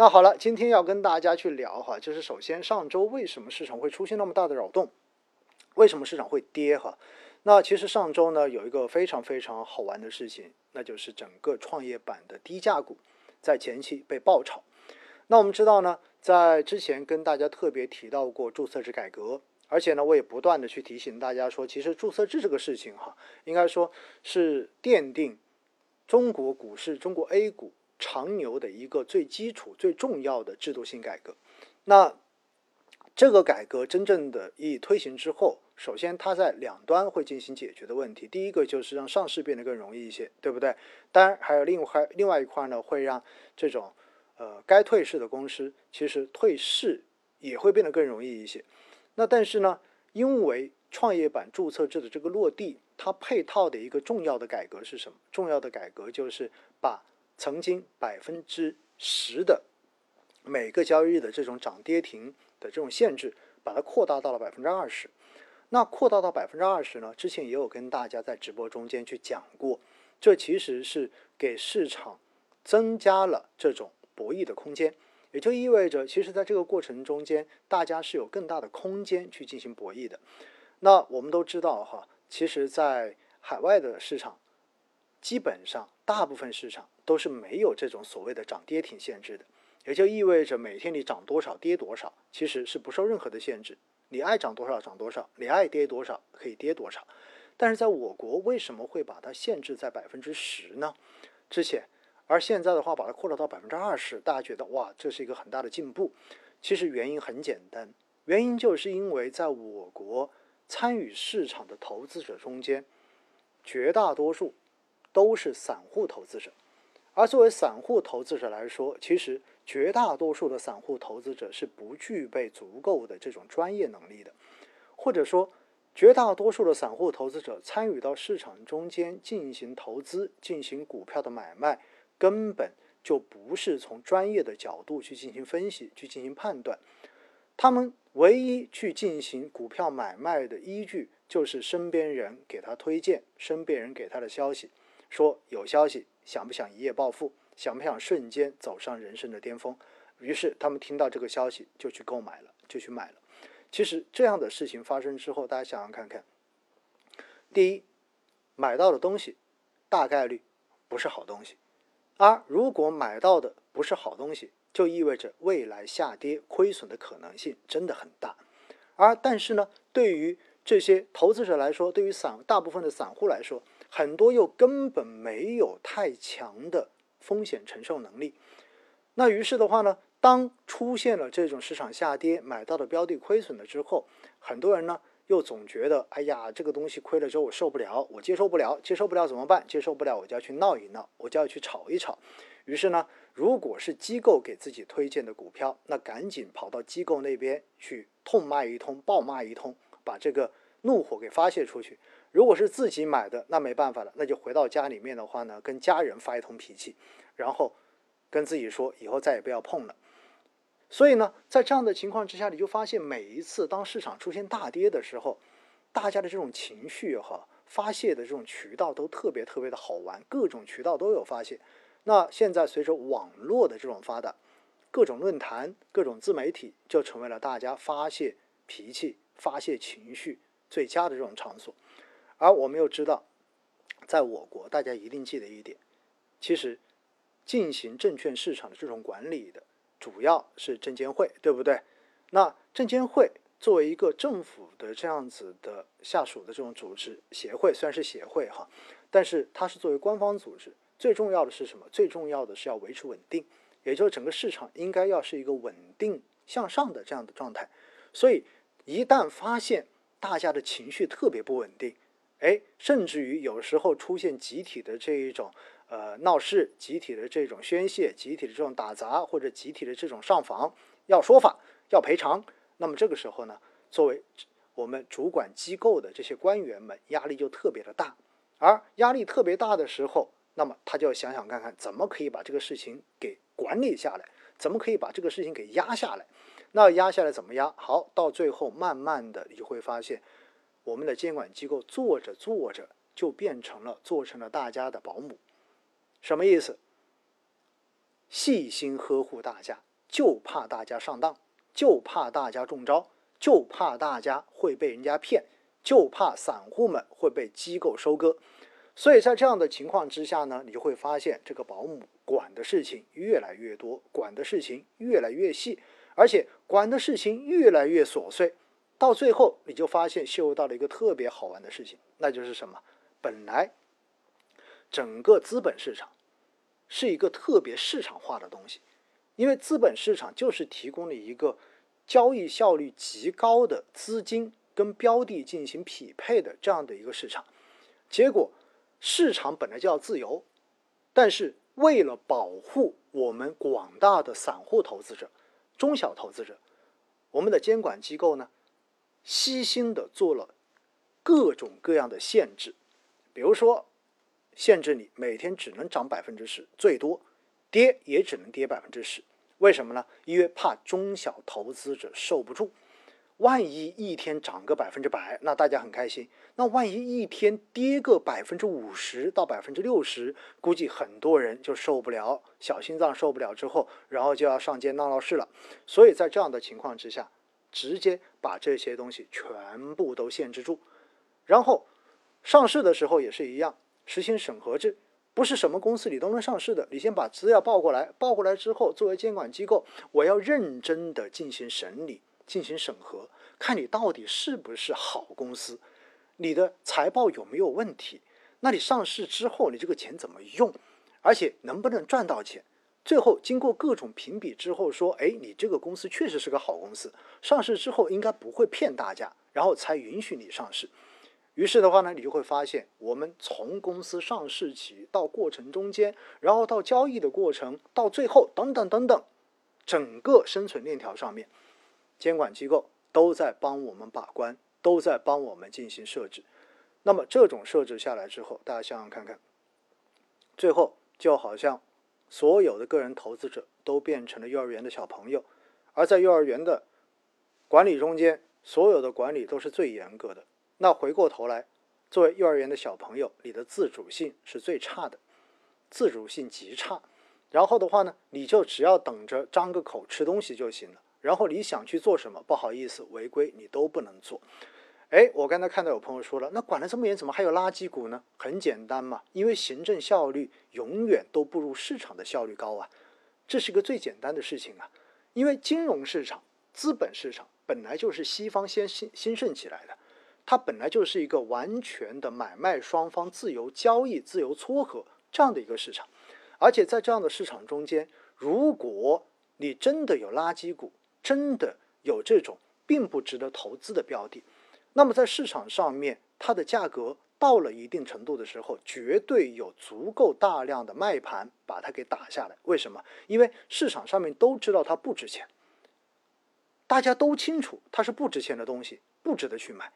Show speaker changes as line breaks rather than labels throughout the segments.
那好了，今天要跟大家去聊哈，就是首先上周为什么市场会出现那么大的扰动，为什么市场会跌哈？那其实上周呢有一个非常非常好玩的事情，那就是整个创业板的低价股在前期被爆炒。那我们知道呢，在之前跟大家特别提到过注册制改革，而且呢我也不断的去提醒大家说，其实注册制这个事情哈，应该说是奠定中国股市、中国 A 股。长牛的一个最基础、最重要的制度性改革。那这个改革真正的意义推行之后，首先它在两端会进行解决的问题。第一个就是让上市变得更容易一些，对不对？当然还有另外另外一块呢，会让这种呃该退市的公司其实退市也会变得更容易一些。那但是呢，因为创业板注册制的这个落地，它配套的一个重要的改革是什么？重要的改革就是把曾经百分之十的每个交易日的这种涨跌停的这种限制，把它扩大到了百分之二十。那扩大到百分之二十呢？之前也有跟大家在直播中间去讲过，这其实是给市场增加了这种博弈的空间，也就意味着，其实在这个过程中间，大家是有更大的空间去进行博弈的。那我们都知道哈，其实，在海外的市场，基本上大部分市场。都是没有这种所谓的涨跌停限制的，也就意味着每天你涨多少跌多少，其实是不受任何的限制，你爱涨多少涨多少，你爱跌多少可以跌多少。但是在我国为什么会把它限制在百分之十呢？之前，而现在的话把它扩大到百分之二十，大家觉得哇，这是一个很大的进步。其实原因很简单，原因就是因为在我国参与市场的投资者中间，绝大多数都是散户投资者。而作为散户投资者来说，其实绝大多数的散户投资者是不具备足够的这种专业能力的，或者说，绝大多数的散户投资者参与到市场中间进行投资、进行股票的买卖，根本就不是从专业的角度去进行分析、去进行判断。他们唯一去进行股票买卖的依据，就是身边人给他推荐、身边人给他的消息，说有消息。想不想一夜暴富？想不想瞬间走上人生的巅峰？于是他们听到这个消息就去购买了，就去买了。其实这样的事情发生之后，大家想想看看：第一，买到的东西大概率不是好东西；而如果买到的不是好东西，就意味着未来下跌亏损的可能性真的很大。而但是呢，对于这些投资者来说，对于散大部分的散户来说，很多又根本没有太强的风险承受能力，那于是的话呢，当出现了这种市场下跌，买到的标的亏损了之后，很多人呢又总觉得，哎呀，这个东西亏了之后我受不了，我接受不了，接受不了怎么办？接受不了我就要去闹一闹，我就要去炒一炒。于是呢，如果是机构给自己推荐的股票，那赶紧跑到机构那边去痛骂一通，暴骂一通，把这个怒火给发泄出去。如果是自己买的，那没办法了，那就回到家里面的话呢，跟家人发一通脾气，然后跟自己说以后再也不要碰了。所以呢，在这样的情况之下，你就发现每一次当市场出现大跌的时候，大家的这种情绪哈发泄的这种渠道都特别特别的好玩，各种渠道都有发泄。那现在随着网络的这种发达，各种论坛、各种自媒体就成为了大家发泄脾气、发泄情绪最佳的这种场所。而我们又知道，在我国，大家一定记得一点，其实进行证券市场的这种管理的，主要是证监会，对不对？那证监会作为一个政府的这样子的下属的这种组织协会，虽然是协会哈，但是它是作为官方组织，最重要的是什么？最重要的是要维持稳定，也就是整个市场应该要是一个稳定向上的这样的状态。所以，一旦发现大家的情绪特别不稳定，哎，甚至于有时候出现集体的这一种呃闹事，集体的这种宣泄，集体的这种打砸，或者集体的这种上访要说法要赔偿，那么这个时候呢，作为我们主管机构的这些官员们压力就特别的大，而压力特别大的时候，那么他就要想想看看怎么可以把这个事情给管理下来，怎么可以把这个事情给压下来，那压下来怎么压？好，到最后慢慢的你就会发现。我们的监管机构做着做着就变成了做成了大家的保姆，什么意思？细心呵护大家，就怕大家上当，就怕大家中招，就怕大家会被人家骗，就怕散户们会被机构收割。所以在这样的情况之下呢，你就会发现这个保姆管的事情越来越多，管的事情越来越细，而且管的事情越来越琐碎。到最后，你就发现嗅到了一个特别好玩的事情，那就是什么？本来整个资本市场是一个特别市场化的东西，因为资本市场就是提供了一个交易效率极高的资金跟标的进行匹配的这样的一个市场。结果，市场本来就要自由，但是为了保护我们广大的散户投资者、中小投资者，我们的监管机构呢？悉心的做了各种各样的限制，比如说，限制你每天只能涨百分之十，最多跌也只能跌百分之十。为什么呢？因为怕中小投资者受不住。万一一天涨个百分之百，那大家很开心；那万一一天跌个百分之五十到百分之六十，估计很多人就受不了，小心脏受不了之后，然后就要上街闹闹事了。所以在这样的情况之下。直接把这些东西全部都限制住，然后上市的时候也是一样，实行审核制，不是什么公司你都能上市的。你先把资料报过来，报过来之后，作为监管机构，我要认真的进行审理、进行审核，看你到底是不是好公司，你的财报有没有问题，那你上市之后，你这个钱怎么用，而且能不能赚到钱。最后经过各种评比之后，说，哎，你这个公司确实是个好公司，上市之后应该不会骗大家，然后才允许你上市。于是的话呢，你就会发现，我们从公司上市起到过程中间，然后到交易的过程，到最后等等等等，整个生存链条上面，监管机构都在帮我们把关，都在帮我们进行设置。那么这种设置下来之后，大家想想看看，最后就好像。所有的个人投资者都变成了幼儿园的小朋友，而在幼儿园的管理中间，所有的管理都是最严格的。那回过头来，作为幼儿园的小朋友，你的自主性是最差的，自主性极差。然后的话呢，你就只要等着张个口吃东西就行了。然后你想去做什么，不好意思，违规你都不能做。哎，我刚才看到有朋友说了，那管得这么严，怎么还有垃圾股呢？很简单嘛，因为行政效率永远都不如市场的效率高啊，这是个最简单的事情啊。因为金融市场、资本市场本来就是西方先兴兴盛起来的，它本来就是一个完全的买卖双方自由交易、自由撮合这样的一个市场。而且在这样的市场中间，如果你真的有垃圾股，真的有这种并不值得投资的标的。那么在市场上面，它的价格到了一定程度的时候，绝对有足够大量的卖盘把它给打下来。为什么？因为市场上面都知道它不值钱，大家都清楚它是不值钱的东西，不值得去买。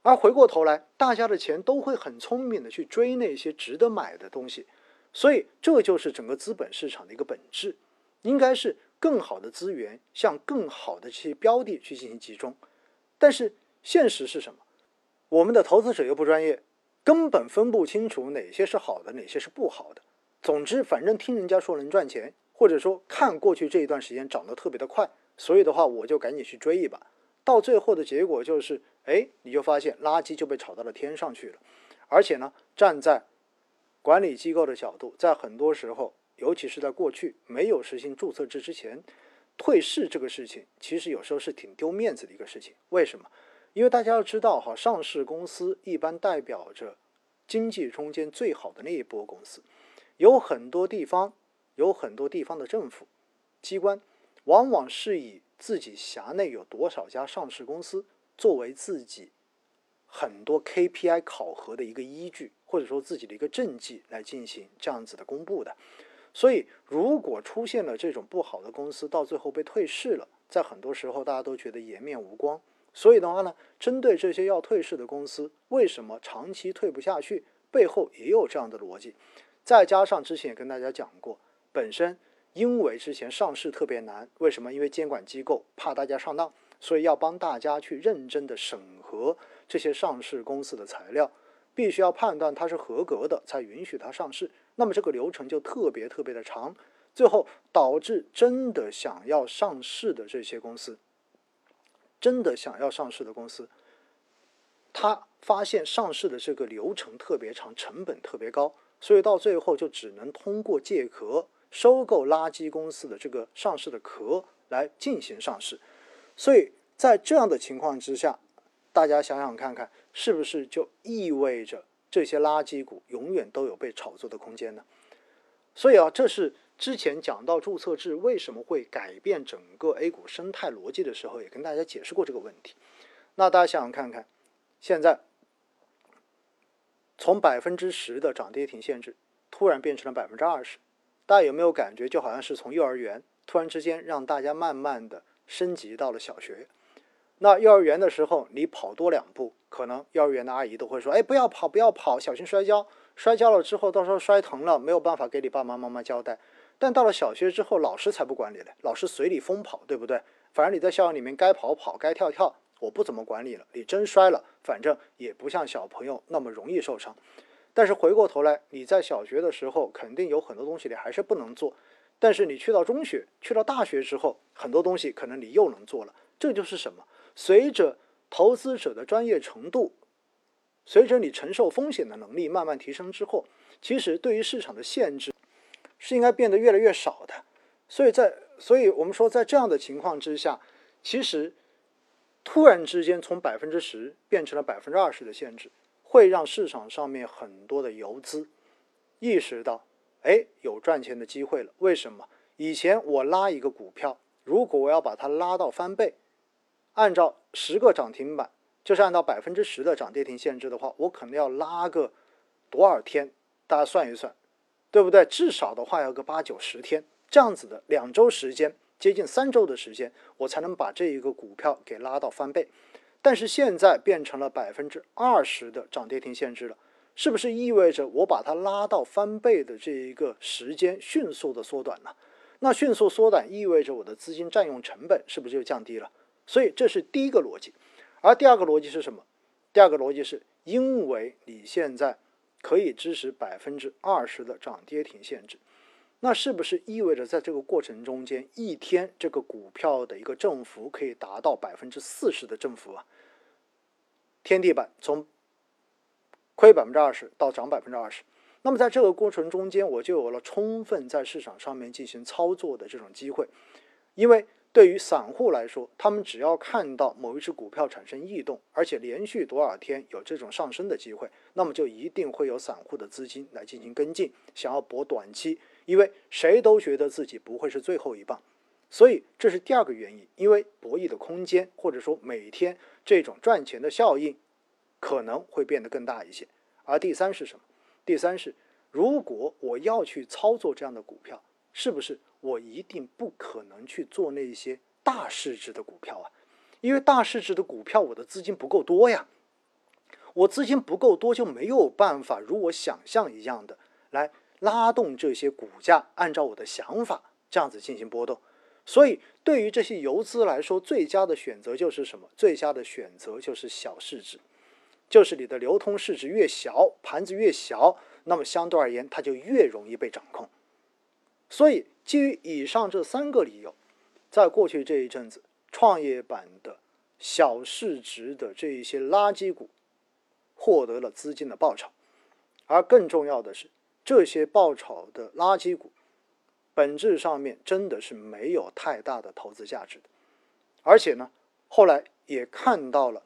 而回过头来，大家的钱都会很聪明的去追那些值得买的东西，所以这就是整个资本市场的一个本质，应该是更好的资源向更好的这些标的去进行集中。但是现实是什么？我们的投资者又不专业，根本分不清楚哪些是好的，哪些是不好的。总之，反正听人家说能赚钱，或者说看过去这一段时间涨得特别的快，所以的话我就赶紧去追一把。到最后的结果就是，哎，你就发现垃圾就被炒到了天上去了。而且呢，站在管理机构的角度，在很多时候，尤其是在过去没有实行注册制之前。退市这个事情，其实有时候是挺丢面子的一个事情。为什么？因为大家要知道，哈，上市公司一般代表着经济中间最好的那一波公司，有很多地方，有很多地方的政府机关，往往是以自己辖内有多少家上市公司作为自己很多 KPI 考核的一个依据，或者说自己的一个政绩来进行这样子的公布的。所以，如果出现了这种不好的公司，到最后被退市了，在很多时候大家都觉得颜面无光。所以的话呢，针对这些要退市的公司，为什么长期退不下去？背后也有这样的逻辑。再加上之前也跟大家讲过，本身因为之前上市特别难，为什么？因为监管机构怕大家上当，所以要帮大家去认真的审核这些上市公司的材料，必须要判断它是合格的，才允许它上市。那么这个流程就特别特别的长，最后导致真的想要上市的这些公司，真的想要上市的公司，他发现上市的这个流程特别长，成本特别高，所以到最后就只能通过借壳收购垃圾公司的这个上市的壳来进行上市，所以在这样的情况之下，大家想想看看，是不是就意味着？这些垃圾股永远都有被炒作的空间呢，所以啊，这是之前讲到注册制为什么会改变整个 A 股生态逻辑的时候，也跟大家解释过这个问题。那大家想想看看，现在从百分之十的涨跌停限制突然变成了百分之二十，大家有没有感觉就好像是从幼儿园突然之间让大家慢慢的升级到了小学？那幼儿园的时候，你跑多两步，可能幼儿园的阿姨都会说：“哎，不要跑，不要跑，小心摔跤。摔跤了之后，到时候摔疼了，没有办法给你爸爸妈妈交代。”但到了小学之后，老师才不管你嘞，老师随你疯跑，对不对？反正你在校园里面该跑跑，该跳跳，我不怎么管你了。你真摔了，反正也不像小朋友那么容易受伤。但是回过头来，你在小学的时候，肯定有很多东西你还是不能做。但是你去到中学，去到大学之后，很多东西可能你又能做了。这就是什么？随着投资者的专业程度，随着你承受风险的能力慢慢提升之后，其实对于市场的限制是应该变得越来越少的。所以在，所以我们说，在这样的情况之下，其实突然之间从百分之十变成了百分之二十的限制，会让市场上面很多的游资意识到，哎，有赚钱的机会了。为什么？以前我拉一个股票，如果我要把它拉到翻倍。按照十个涨停板，就是按照百分之十的涨跌停限制的话，我可能要拉个多少天？大家算一算，对不对？至少的话要个八九十天，这样子的两周时间，接近三周的时间，我才能把这一个股票给拉到翻倍。但是现在变成了百分之二十的涨跌停限制了，是不是意味着我把它拉到翻倍的这一个时间迅速的缩短了？那迅速缩短意味着我的资金占用成本是不是就降低了？所以这是第一个逻辑，而第二个逻辑是什么？第二个逻辑是因为你现在可以支持百分之二十的涨跌停限制，那是不是意味着在这个过程中间，一天这个股票的一个振幅可以达到百分之四十的振幅啊？天地板从亏百分之二十到涨百分之二十，那么在这个过程中间，我就有了充分在市场上面进行操作的这种机会，因为。对于散户来说，他们只要看到某一只股票产生异动，而且连续多少天有这种上升的机会，那么就一定会有散户的资金来进行跟进，想要博短期。因为谁都觉得自己不会是最后一棒，所以这是第二个原因。因为博弈的空间，或者说每天这种赚钱的效应，可能会变得更大一些。而第三是什么？第三是，如果我要去操作这样的股票，是不是？我一定不可能去做那些大市值的股票啊，因为大市值的股票我的资金不够多呀，我资金不够多就没有办法如我想象一样的来拉动这些股价，按照我的想法这样子进行波动。所以对于这些游资来说，最佳的选择就是什么？最佳的选择就是小市值，就是你的流通市值越小，盘子越小，那么相对而言它就越容易被掌控。所以。基于以上这三个理由，在过去这一阵子，创业板的小市值的这一些垃圾股获得了资金的爆炒，而更重要的是，这些爆炒的垃圾股本质上面真的是没有太大的投资价值的，而且呢，后来也看到了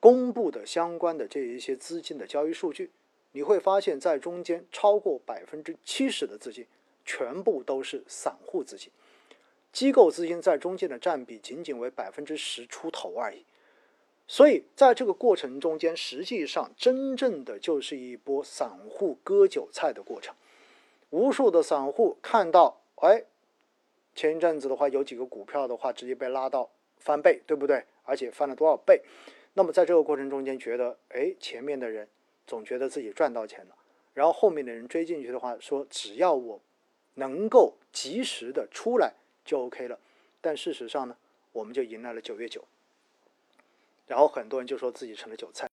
公布的相关的这一些资金的交易数据，你会发现在中间超过百分之七十的资金。全部都是散户资金，机构资金在中间的占比仅仅为百分之十出头而已。所以在这个过程中间，实际上真正的就是一波散户割韭菜的过程。无数的散户看到，哎，前一阵子的话，有几个股票的话，直接被拉到翻倍，对不对？而且翻了多少倍？那么在这个过程中间，觉得，哎，前面的人总觉得自己赚到钱了，然后后面的人追进去的话，说只要我。能够及时的出来就 OK 了，但事实上呢，我们就迎来了九月九，然后很多人就说自己成了韭菜。